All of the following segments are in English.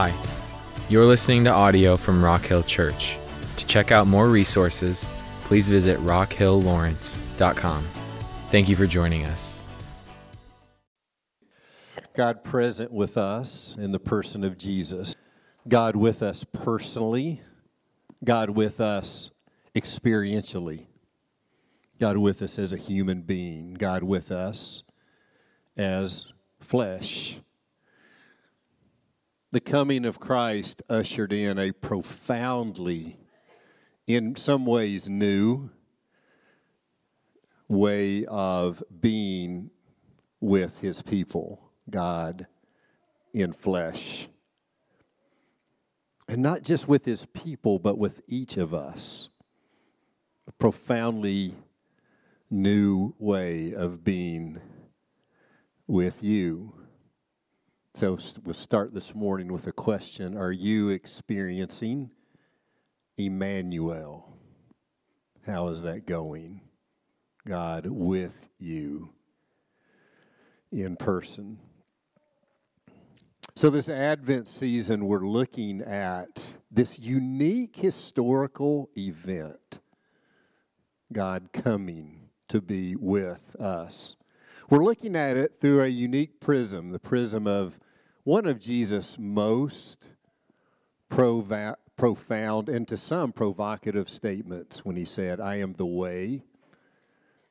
Hi, you're listening to audio from Rock Hill Church. To check out more resources, please visit rockhilllawrence.com. Thank you for joining us. God present with us in the person of Jesus. God with us personally. God with us experientially. God with us as a human being. God with us as flesh. The coming of Christ ushered in a profoundly, in some ways, new way of being with his people, God in flesh. And not just with his people, but with each of us. A profoundly new way of being with you. So we'll start this morning with a question Are you experiencing Emmanuel? How is that going? God with you in person. So, this Advent season, we're looking at this unique historical event God coming to be with us. We're looking at it through a unique prism, the prism of one of Jesus' most profound and to some provocative statements when he said, I am the way,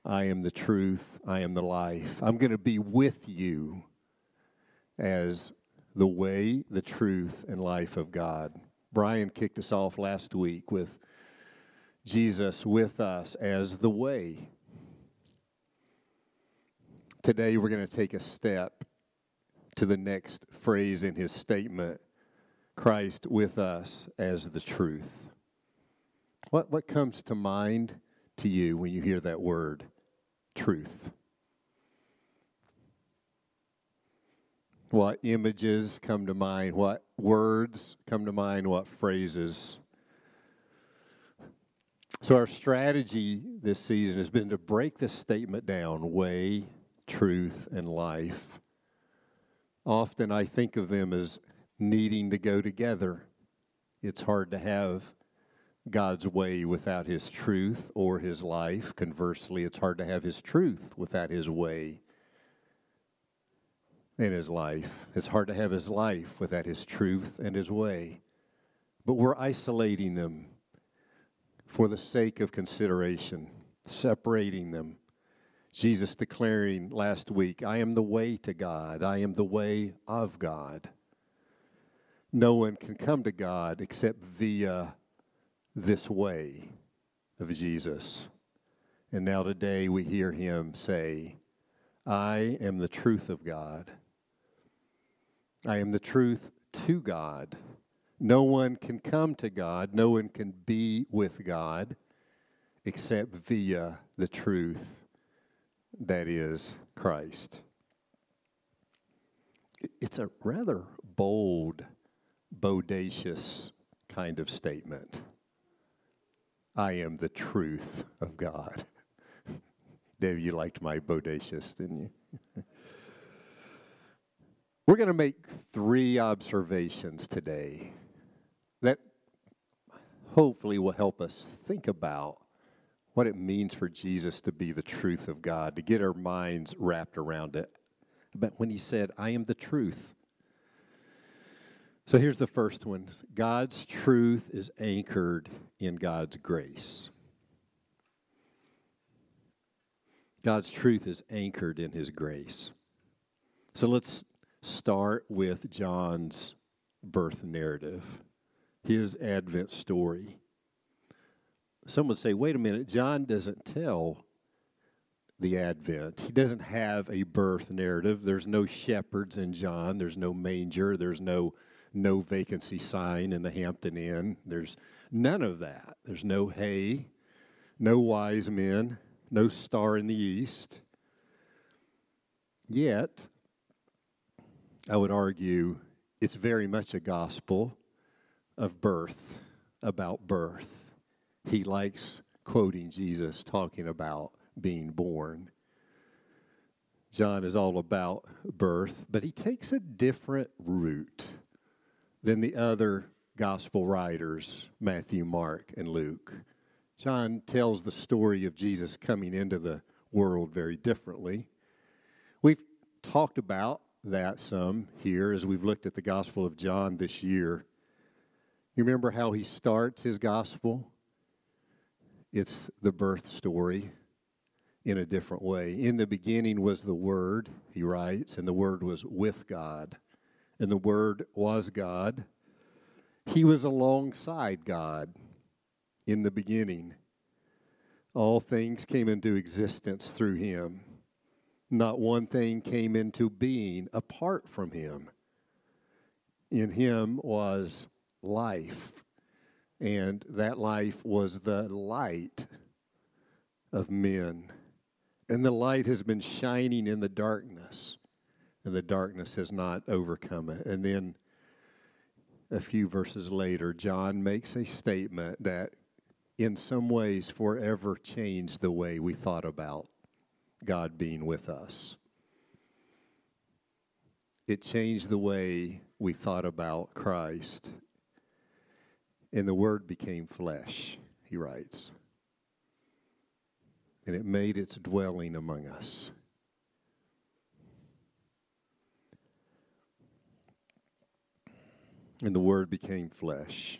I am the truth, I am the life. I'm going to be with you as the way, the truth, and life of God. Brian kicked us off last week with Jesus with us as the way. Today we're going to take a step to the next phrase in his statement Christ with us as the truth. What, what comes to mind to you when you hear that word, truth? What images come to mind? What words come to mind? What phrases? So, our strategy this season has been to break this statement down way, truth, and life Often I think of them as needing to go together. It's hard to have God's way without His truth or His life. Conversely, it's hard to have His truth without His way and His life. It's hard to have His life without His truth and His way. But we're isolating them for the sake of consideration, separating them Jesus declaring last week, I am the way to God, I am the way of God. No one can come to God except via this way of Jesus. And now today we hear him say, I am the truth of God. I am the truth to God. No one can come to God, no one can be with God except via the truth that is Christ. It's a rather bold, bodacious kind of statement. I am the truth of God. Dave, you liked my bodacious, didn't you? We're going to make three observations today that hopefully will help us think about what it means for Jesus to be the truth of God, to get our minds wrapped around it. But when he said, I am the truth. So here's the first one God's truth is anchored in God's grace. God's truth is anchored in his grace. So let's start with John's birth narrative, his Advent story. Some would say, wait a minute, John doesn't tell the Advent. He doesn't have a birth narrative. There's no shepherds in John. There's no manger. There's no no vacancy sign in the Hampton Inn. There's none of that. There's no hay, no wise men, no star in the east. Yet, I would argue it's very much a gospel of birth, about birth he likes quoting Jesus talking about being born. John is all about birth, but he takes a different route than the other gospel writers, Matthew, Mark, and Luke. John tells the story of Jesus coming into the world very differently. We've talked about that some here as we've looked at the Gospel of John this year. You remember how he starts his gospel? It's the birth story in a different way. In the beginning was the Word, he writes, and the Word was with God, and the Word was God. He was alongside God in the beginning. All things came into existence through him. Not one thing came into being apart from him. In him was life, and that life was the light of men. And the light has been shining in the darkness, and the darkness has not overcome it. And then a few verses later, John makes a statement that, in some ways, forever changed the way we thought about God being with us. It changed the way we thought about Christ. And the Word became flesh, he writes and it made its dwelling among us. And the Word became flesh.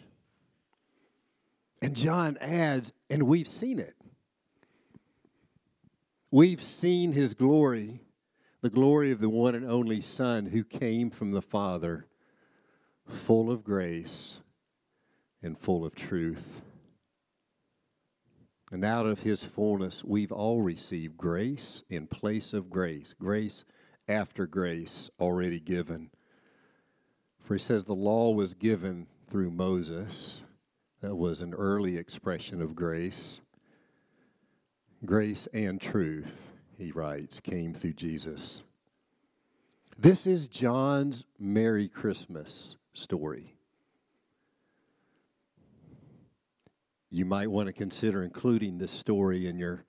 And John adds, and we've seen it. We've seen his glory, the glory of the one and only Son who came from the Father, full of grace and full of truth. And out of his fullness, we've all received grace in place of grace, grace after grace already given. For he says the law was given through Moses. That was an early expression of grace. Grace and truth, he writes, came through Jesus. This is John's Merry Christmas story. You might want to consider including this story in your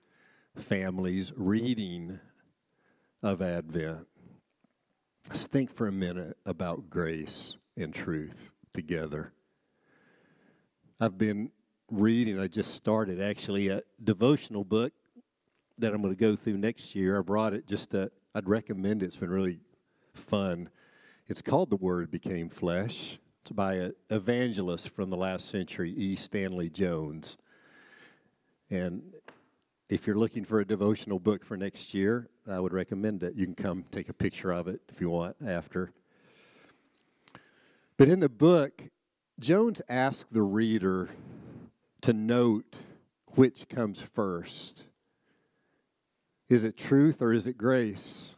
family's reading of Advent. Let's think for a minute about grace and truth together. I've been reading, I just started actually a devotional book that I'm going to go through next year. I brought it just to, I'd recommend it. It's been really fun. It's called The Word Became Flesh. By an evangelist from the last century, E. Stanley Jones. And if you're looking for a devotional book for next year, I would recommend it. You can come take a picture of it if you want after. But in the book, Jones asked the reader to note which comes first. Is it truth or is it grace?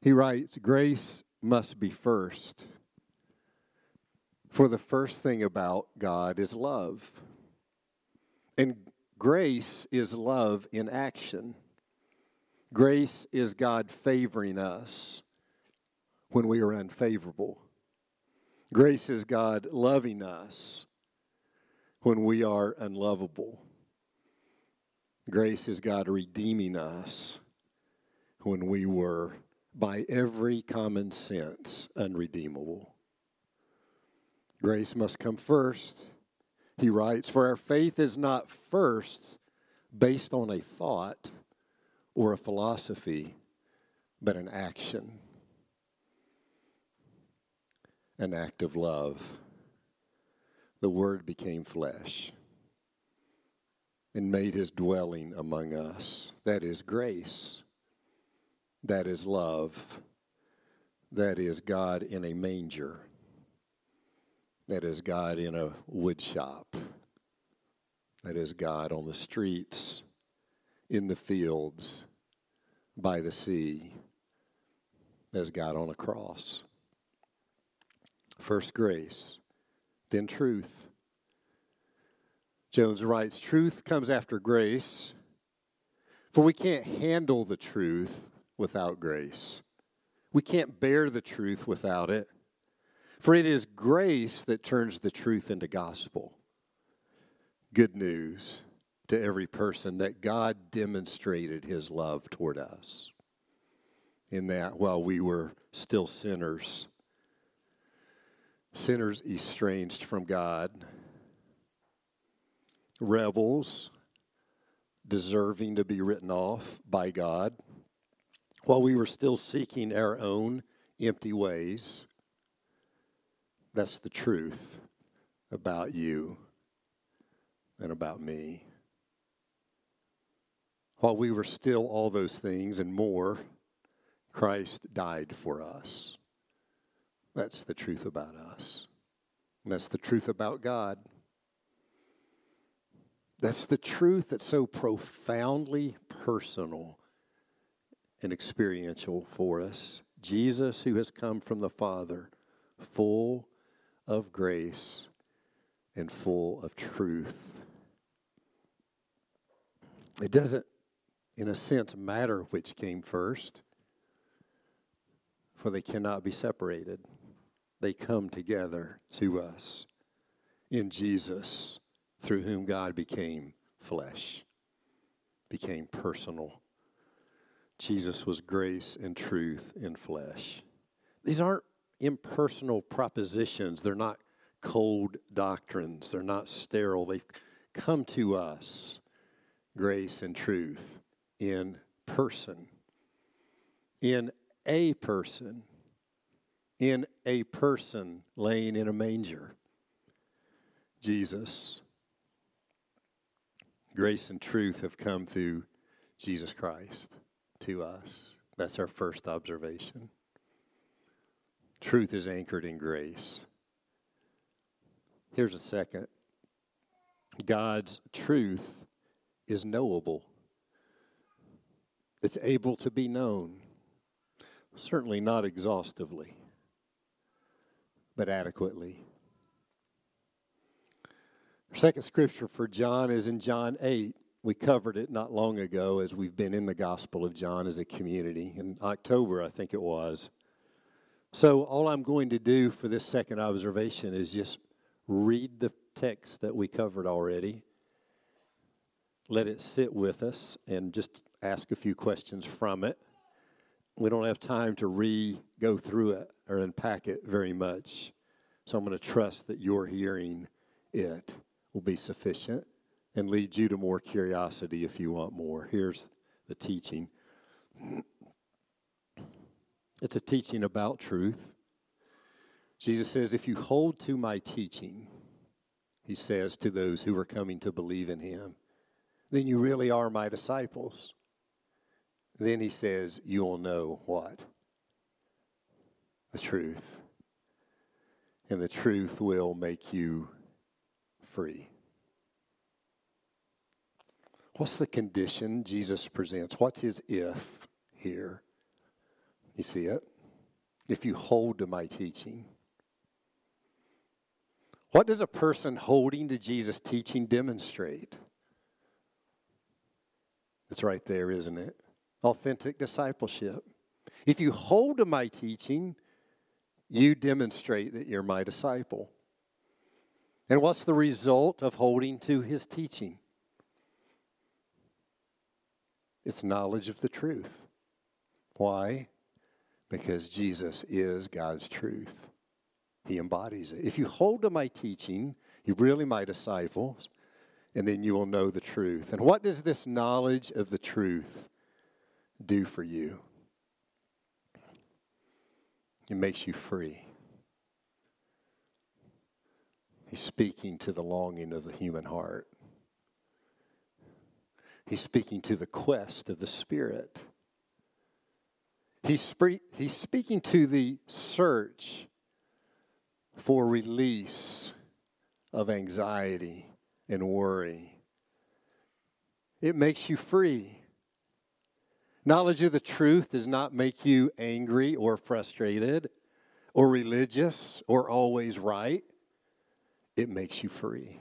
He writes, Grace must be first. For the first thing about God is love. And grace is love in action. Grace is God favoring us when we are unfavorable. Grace is God loving us when we are unlovable. Grace is God redeeming us when we were, by every common sense, unredeemable. Grace must come first. He writes, For our faith is not first based on a thought or a philosophy, but an action, an act of love. The Word became flesh and made his dwelling among us. That is grace. That is love. That is God in a manger. That is God in a wood shop. That is God on the streets, in the fields, by the sea. As God on a cross. First grace, then truth. Jones writes Truth comes after grace, for we can't handle the truth without grace. We can't bear the truth without it. For it is grace that turns the truth into gospel. Good news to every person that God demonstrated his love toward us. In that while we were still sinners, sinners estranged from God, rebels deserving to be written off by God, while we were still seeking our own empty ways. That's the truth about you and about me. While we were still all those things and more, Christ died for us. That's the truth about us. And that's the truth about God. That's the truth that's so profoundly personal and experiential for us. Jesus, who has come from the Father, full of grace and full of truth. It doesn't, in a sense, matter which came first, for they cannot be separated. They come together to us in Jesus, through whom God became flesh, became personal. Jesus was grace and truth in flesh. These aren't impersonal propositions. They're not cold doctrines. They're not sterile. They come to us, grace and truth, in person, in a person, in a person laying in a manger. Jesus. Grace and truth have come through Jesus Christ to us. That's our first observation. Truth is anchored in grace. Here's a second God's truth is knowable, it's able to be known. Certainly not exhaustively, but adequately. Our second scripture for John is in John 8. We covered it not long ago as we've been in the Gospel of John as a community. In October, I think it was. So, all I'm going to do for this second observation is just read the text that we covered already, let it sit with us, and just ask a few questions from it. We don't have time to re go through it or unpack it very much. So, I'm going to trust that your hearing it will be sufficient and lead you to more curiosity if you want more. Here's the teaching. It's a teaching about truth. Jesus says, If you hold to my teaching, he says to those who are coming to believe in him, then you really are my disciples. Then he says, You will know what? The truth. And the truth will make you free. What's the condition Jesus presents? What's his if here? You see it? If you hold to my teaching. What does a person holding to Jesus' teaching demonstrate? It's right there, isn't it? Authentic discipleship. If you hold to my teaching, you demonstrate that you're my disciple. And what's the result of holding to his teaching? It's knowledge of the truth. Why? Because Jesus is God's truth. He embodies it. If you hold to my teaching, you're really my disciples, and then you will know the truth. And what does this knowledge of the truth do for you? It makes you free. He's speaking to the longing of the human heart. He's speaking to the quest of the Spirit. He's, spe- he's speaking to the search for release of anxiety and worry. It makes you free. Knowledge of the truth does not make you angry or frustrated or religious or always right. It makes you free.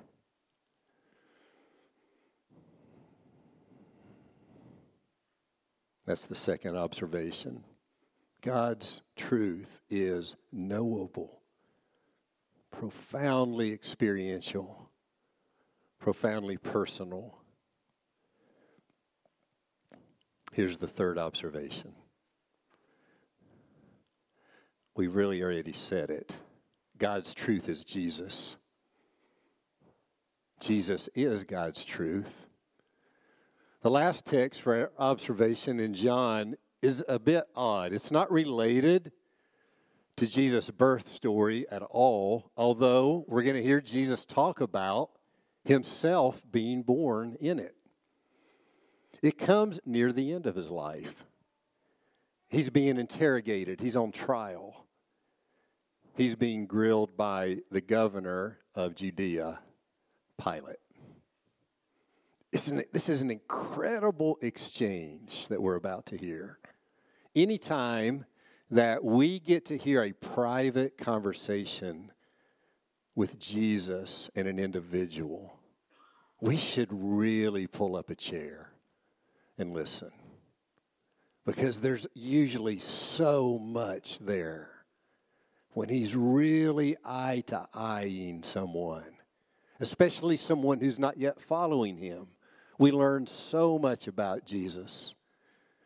That's the second observation. God's truth is knowable, profoundly experiential, profoundly personal. Here's the third observation. We really already said it. God's truth is Jesus. Jesus is God's truth. The last text for observation in John is a bit odd. It's not related to Jesus' birth story at all, although we're going to hear Jesus talk about himself being born in it. It comes near the end of his life. He's being interrogated, he's on trial. He's being grilled by the governor of Judea, Pilate. An, this is an incredible exchange that we're about to hear. Anytime that we get to hear a private conversation with Jesus and an individual, we should really pull up a chair and listen. Because there's usually so much there when he's really eye to eyeing someone, especially someone who's not yet following him. We learn so much about Jesus.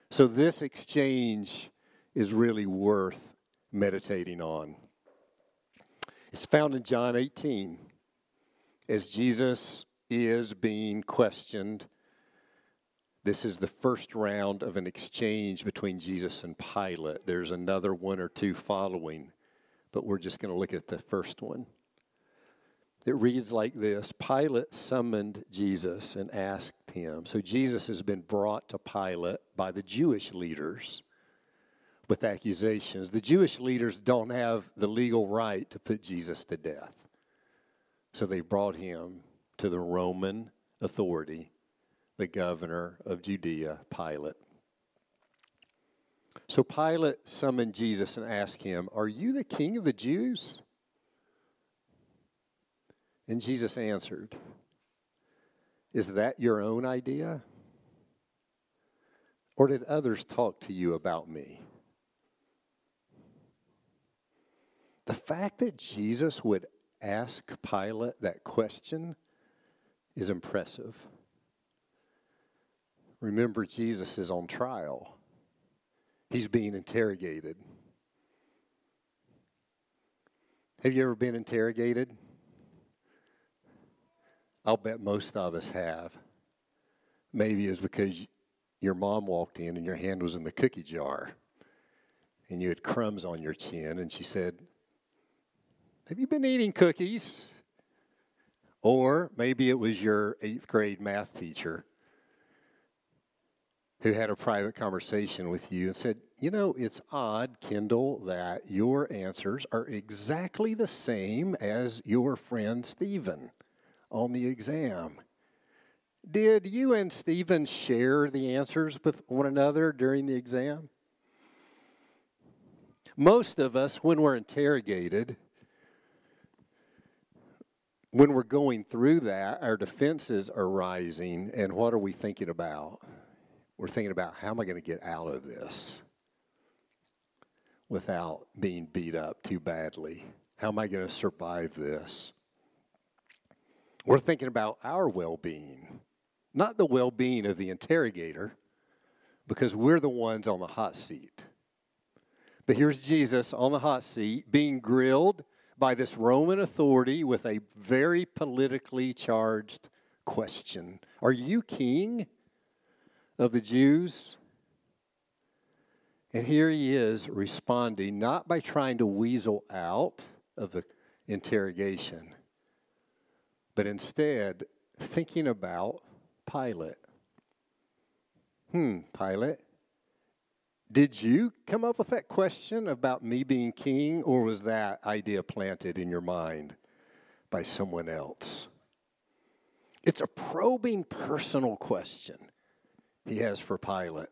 So, this exchange is really worth meditating on. It's found in John 18 as Jesus is being questioned. This is the first round of an exchange between Jesus and Pilate. There's another one or two following, but we're just going to look at the first one. It reads like this Pilate summoned Jesus and asked him. So Jesus has been brought to Pilate by the Jewish leaders with accusations. The Jewish leaders don't have the legal right to put Jesus to death. So they brought him to the Roman authority, the governor of Judea, Pilate. So Pilate summoned Jesus and asked him, Are you the king of the Jews? And Jesus answered, Is that your own idea? Or did others talk to you about me? The fact that Jesus would ask Pilate that question is impressive. Remember, Jesus is on trial, he's being interrogated. Have you ever been interrogated? I'll bet most of us have. Maybe it's because your mom walked in and your hand was in the cookie jar and you had crumbs on your chin, and she said, Have you been eating cookies? Or maybe it was your eighth grade math teacher who had a private conversation with you and said, You know, it's odd, Kendall, that your answers are exactly the same as your friend Stephen on the exam. Did you and Stephen share the answers with one another during the exam? Most of us, when we're interrogated, when we're going through that, our defenses are rising, and what are we thinking about? We're thinking about how am I going to get out of this without being beat up too badly? How am I going to survive this? We're thinking about our well being, not the well being of the interrogator, because we're the ones on the hot seat. But here's Jesus on the hot seat being grilled by this Roman authority with a very politically charged question Are you king of the Jews? And here he is responding not by trying to weasel out of the interrogation, but instead thinking about Pilate. Hmm, Pilate, did you come up with that question about me being king, or was that idea planted in your mind by someone else? It's a probing personal question he has for Pilate.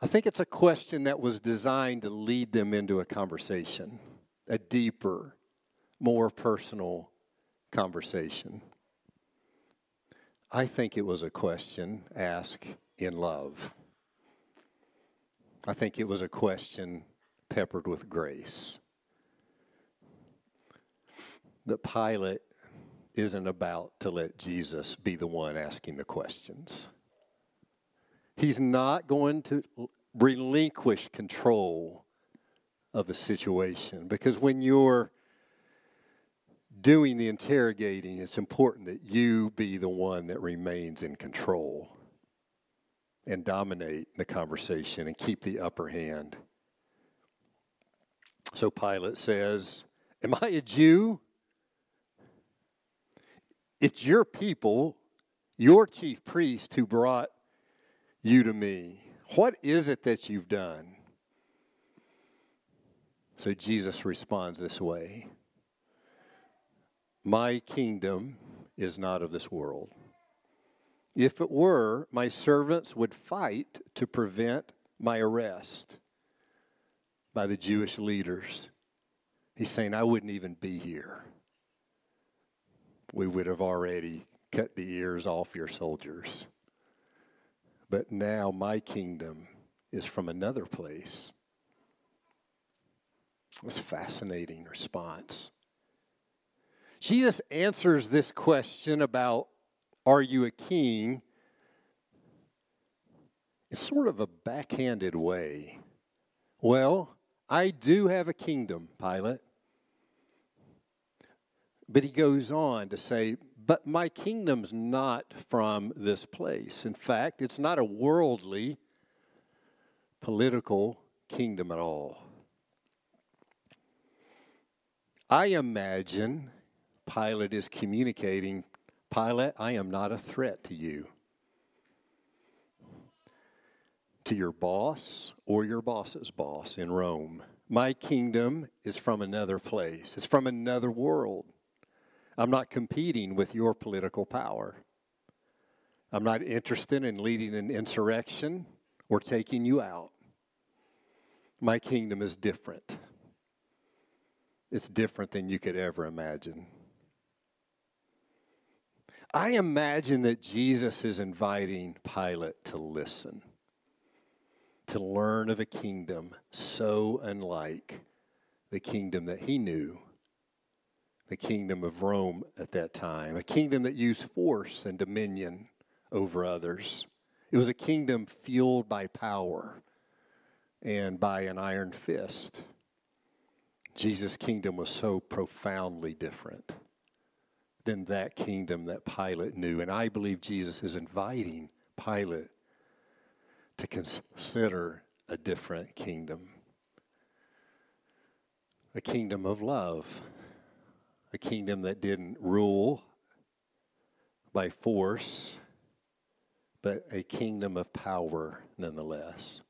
I think it's a question that was designed to lead them into a conversation, a deeper, more personal conversation. I think it was a question asked in love. I think it was a question peppered with grace. That Pilate isn't about to let Jesus be the one asking the questions. He's not going to relinquish control of the situation. Because when you're doing the interrogating, it's important that you be the one that remains in control and dominate the conversation and keep the upper hand. So Pilate says, Am I a Jew? It's your people, your chief priest, who brought you to me. What is it that you've done? So Jesus responds this way My kingdom is not of this world. If it were, my servants would fight to prevent my arrest by the Jewish leaders. He's saying, I wouldn't even be here. We would have already cut the ears off your soldiers. But now my kingdom is from another place. It's a fascinating response. Jesus answers this question about are you a king? It's sort of a backhanded way. Well, I do have a kingdom, Pilate. But he goes on to say, But my kingdom's not from this place. In fact, it's not a worldly political kingdom at all. I imagine Pilate is communicating Pilate, I am not a threat to you, to your boss or your boss's boss in Rome. My kingdom is from another place, it's from another world. I'm not competing with your political power. I'm not interested in leading an insurrection or taking you out. My kingdom is different. It's different than you could ever imagine. I imagine that Jesus is inviting Pilate to listen, to learn of a kingdom so unlike the kingdom that he knew, the kingdom of Rome at that time, a kingdom that used force and dominion over others. It was a kingdom fueled by power and by an iron fist. Jesus' kingdom was so profoundly different than that kingdom that Pilate knew. And I believe Jesus is inviting Pilate to consider a different kingdom a kingdom of love, a kingdom that didn't rule by force, but a kingdom of power nonetheless.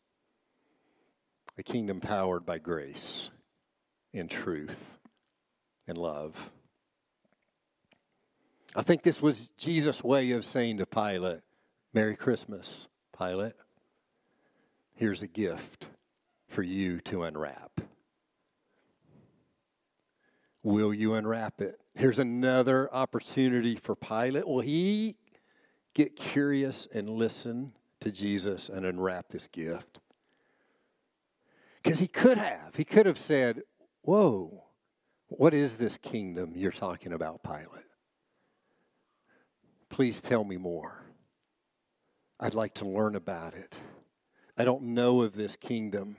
A kingdom powered by grace and truth and love. I think this was Jesus' way of saying to Pilate, Merry Christmas, Pilate. Here's a gift for you to unwrap. Will you unwrap it? Here's another opportunity for Pilate. Will he get curious and listen to Jesus and unwrap this gift? Because he could have. He could have said, Whoa, what is this kingdom you're talking about, Pilate? Please tell me more. I'd like to learn about it. I don't know of this kingdom.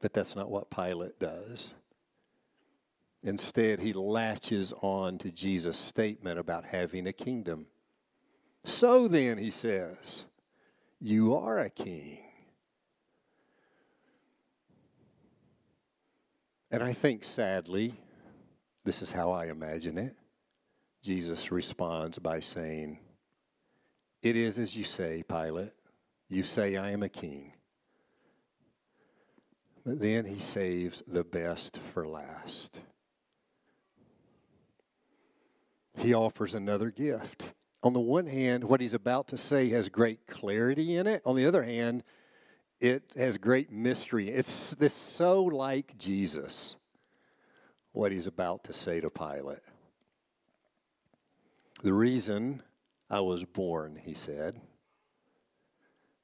But that's not what Pilate does. Instead, he latches on to Jesus' statement about having a kingdom. So then, he says, you are a king. And I think, sadly, this is how I imagine it. Jesus responds by saying, It is as you say, Pilate. You say I am a king. But then he saves the best for last. He offers another gift. On the one hand, what he's about to say has great clarity in it. On the other hand, it has great mystery. It's this so like Jesus, what he's about to say to Pilate. The reason I was born, he said,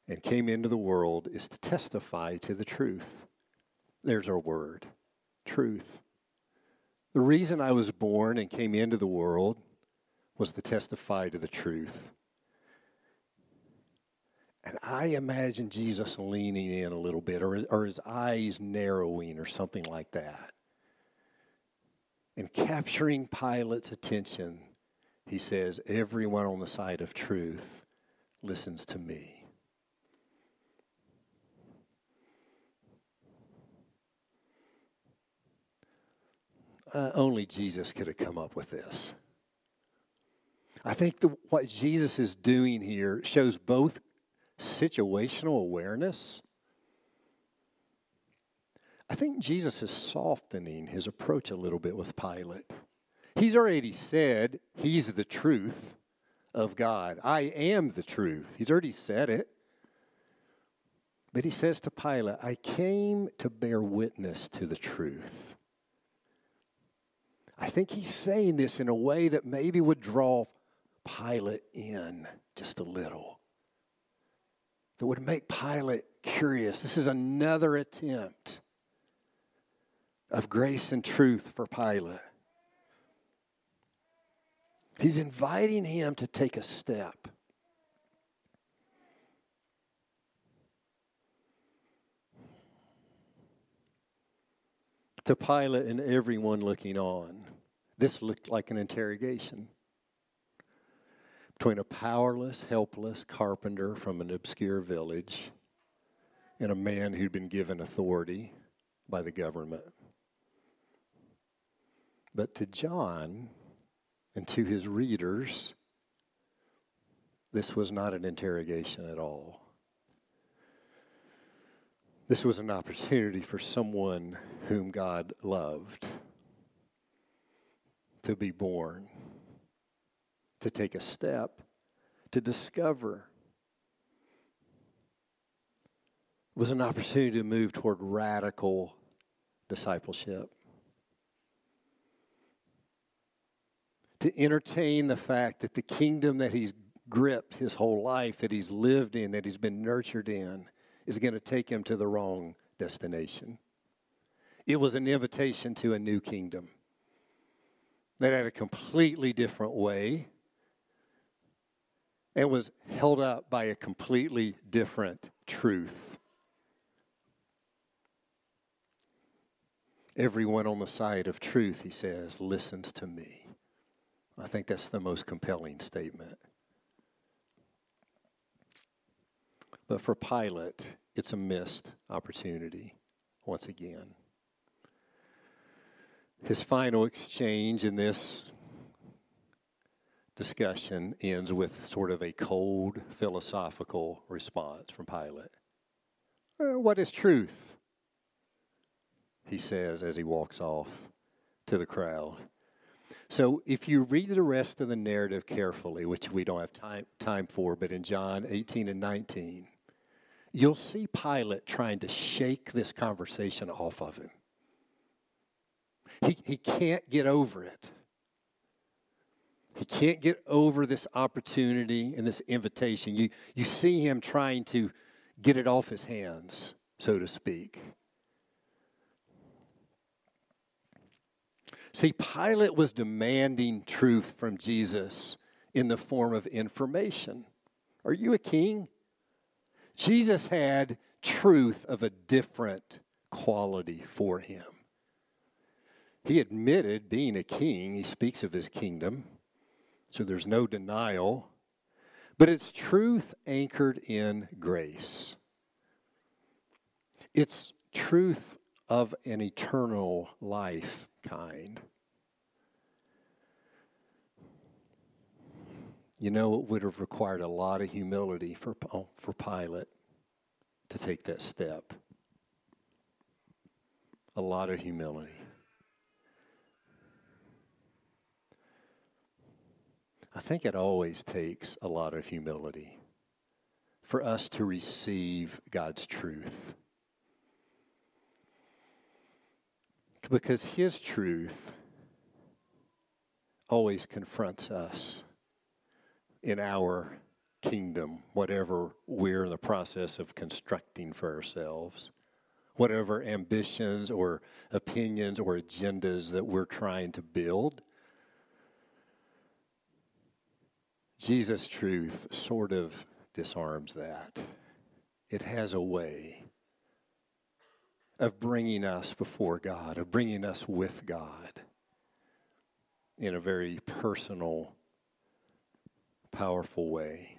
and came into the world is to testify to the truth. There's our word truth. The reason I was born and came into the world was to testify to the truth. And I imagine Jesus leaning in a little bit, or, or his eyes narrowing, or something like that. And capturing Pilate's attention, he says, Everyone on the side of truth listens to me. Uh, only Jesus could have come up with this. I think the, what Jesus is doing here shows both situational awareness. I think Jesus is softening his approach a little bit with Pilate. He's already said he's the truth of God. I am the truth. He's already said it. But he says to Pilate, I came to bear witness to the truth. I think he's saying this in a way that maybe would draw Pilate in just a little. That would make Pilate curious. This is another attempt of grace and truth for Pilate. He's inviting him to take a step. To Pilate and everyone looking on, this looked like an interrogation between a powerless, helpless carpenter from an obscure village and a man who'd been given authority by the government. But to John and to his readers, this was not an interrogation at all. This was an opportunity for someone whom God loved to be born to take a step, to discover. It was an opportunity to move toward radical discipleship. To entertain the fact that the kingdom that he's gripped his whole life, that he's lived in, that he's been nurtured in, is going to take him to the wrong destination. It was an invitation to a new kingdom that had a completely different way and was held up by a completely different truth. Everyone on the side of truth, he says, listens to me. I think that's the most compelling statement. But for Pilate, it's a missed opportunity once again. His final exchange in this discussion ends with sort of a cold philosophical response from Pilate. What is truth? He says as he walks off to the crowd. So, if you read the rest of the narrative carefully, which we don't have time, time for, but in John 18 and 19, you'll see Pilate trying to shake this conversation off of him. He, he can't get over it. He can't get over this opportunity and this invitation. You, you see him trying to get it off his hands, so to speak. See, Pilate was demanding truth from Jesus in the form of information. Are you a king? Jesus had truth of a different quality for him. He admitted being a king, he speaks of his kingdom. So there's no denial, but it's truth anchored in grace. It's truth of an eternal life kind. You know, it would have required a lot of humility for, oh, for Pilate to take that step. A lot of humility. I think it always takes a lot of humility for us to receive God's truth. Because His truth always confronts us in our kingdom, whatever we're in the process of constructing for ourselves, whatever ambitions or opinions or agendas that we're trying to build. Jesus' truth sort of disarms that. It has a way of bringing us before God, of bringing us with God in a very personal, powerful way.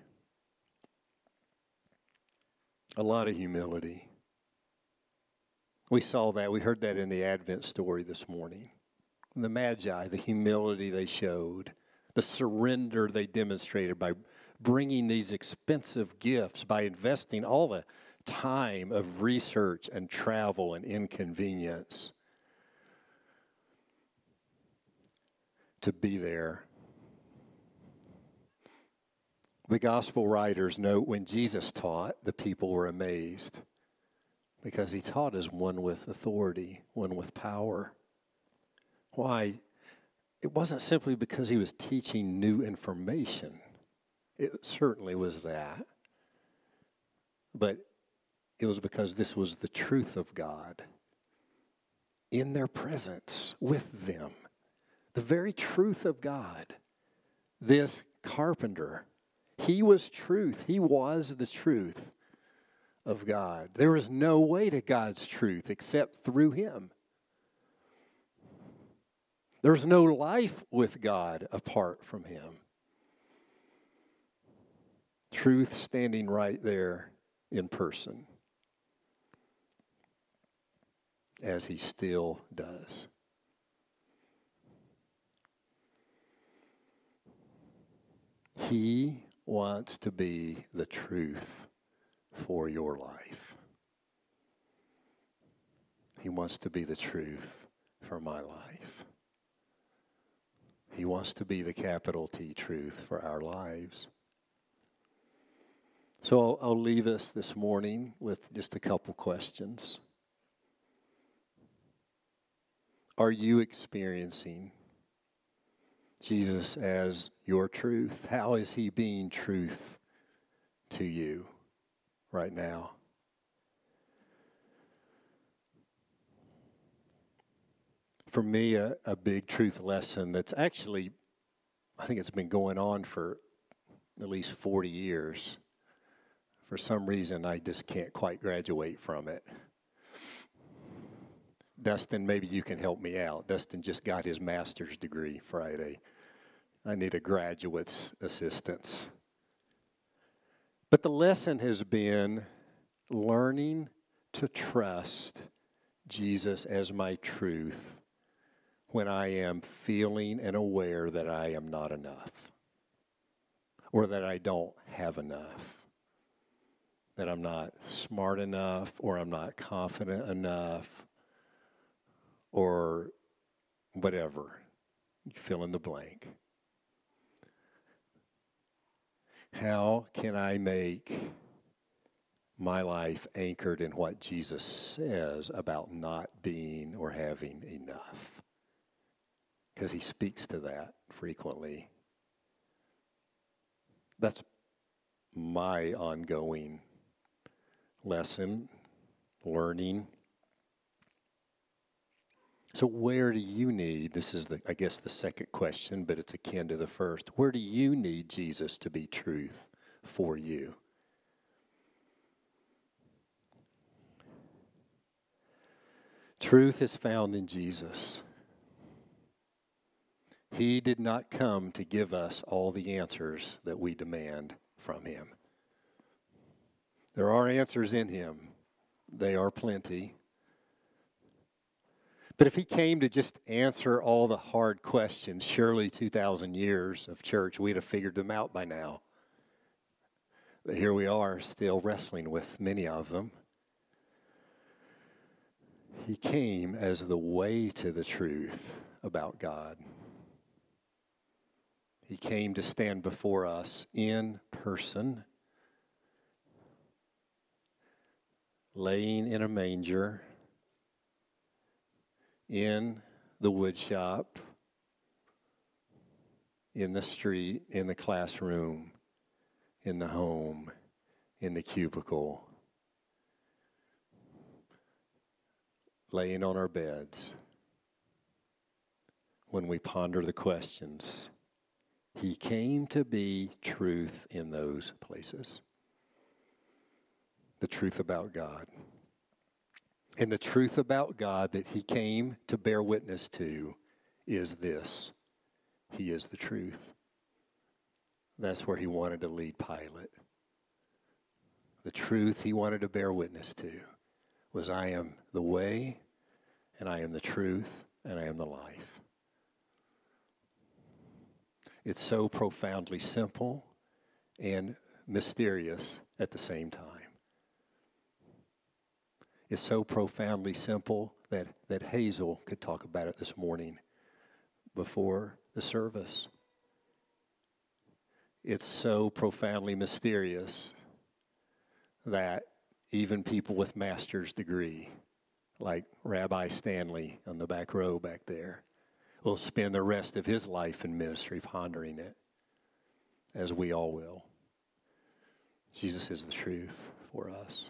A lot of humility. We saw that, we heard that in the Advent story this morning. The Magi, the humility they showed, the surrender they demonstrated by bringing these expensive gifts, by investing all the time of research and travel and inconvenience to be there. The gospel writers note when Jesus taught, the people were amazed because he taught as one with authority, one with power. Why? It wasn't simply because he was teaching new information. It certainly was that. But it was because this was the truth of God in their presence with them. The very truth of God. This carpenter, he was truth. He was the truth of God. There is no way to God's truth except through Him. There's no life with God apart from Him. Truth standing right there in person, as He still does. He wants to be the truth for your life. He wants to be the truth for my life. He wants to be the capital T truth for our lives. So I'll, I'll leave us this morning with just a couple questions. Are you experiencing Jesus as your truth? How is he being truth to you? right now. For me, a, a big truth lesson that's actually, I think it's been going on for at least 40 years. For some reason, I just can't quite graduate from it. Dustin, maybe you can help me out. Dustin just got his master's degree Friday. I need a graduate's assistance. But the lesson has been learning to trust Jesus as my truth when I am feeling and aware that I am not enough or that I don't have enough, that I'm not smart enough or I'm not confident enough or whatever. fill in the blank. How can I make my life anchored in what Jesus says about not being or having enough? Because he speaks to that frequently. That's my ongoing lesson, learning. So, where do you need? This is, the, I guess, the second question, but it's akin to the first. Where do you need Jesus to be truth for you? Truth is found in Jesus. He did not come to give us all the answers that we demand from Him. There are answers in Him, they are plenty. But if he came to just answer all the hard questions, surely 2,000 years of church, we'd have figured them out by now. But here we are, still wrestling with many of them. He came as the way to the truth about God. He came to stand before us in person, laying in a manger in the wood shop, in the street, in the classroom, in the home, in the cubicle, laying on our beds. When we ponder the questions, He came to be truth in those places. the truth about God. And the truth about God that he came to bear witness to is this He is the truth. That's where he wanted to lead Pilate. The truth he wanted to bear witness to was I am the way, and I am the truth, and I am the life. It's so profoundly simple and mysterious at the same time. It's so profoundly simple that, that Hazel could talk about it this morning before the service. It's so profoundly mysterious that even people with master's degree, like Rabbi Stanley on the back row back there, will spend the rest of his life in ministry pondering it, as we all will. Jesus is the truth for us.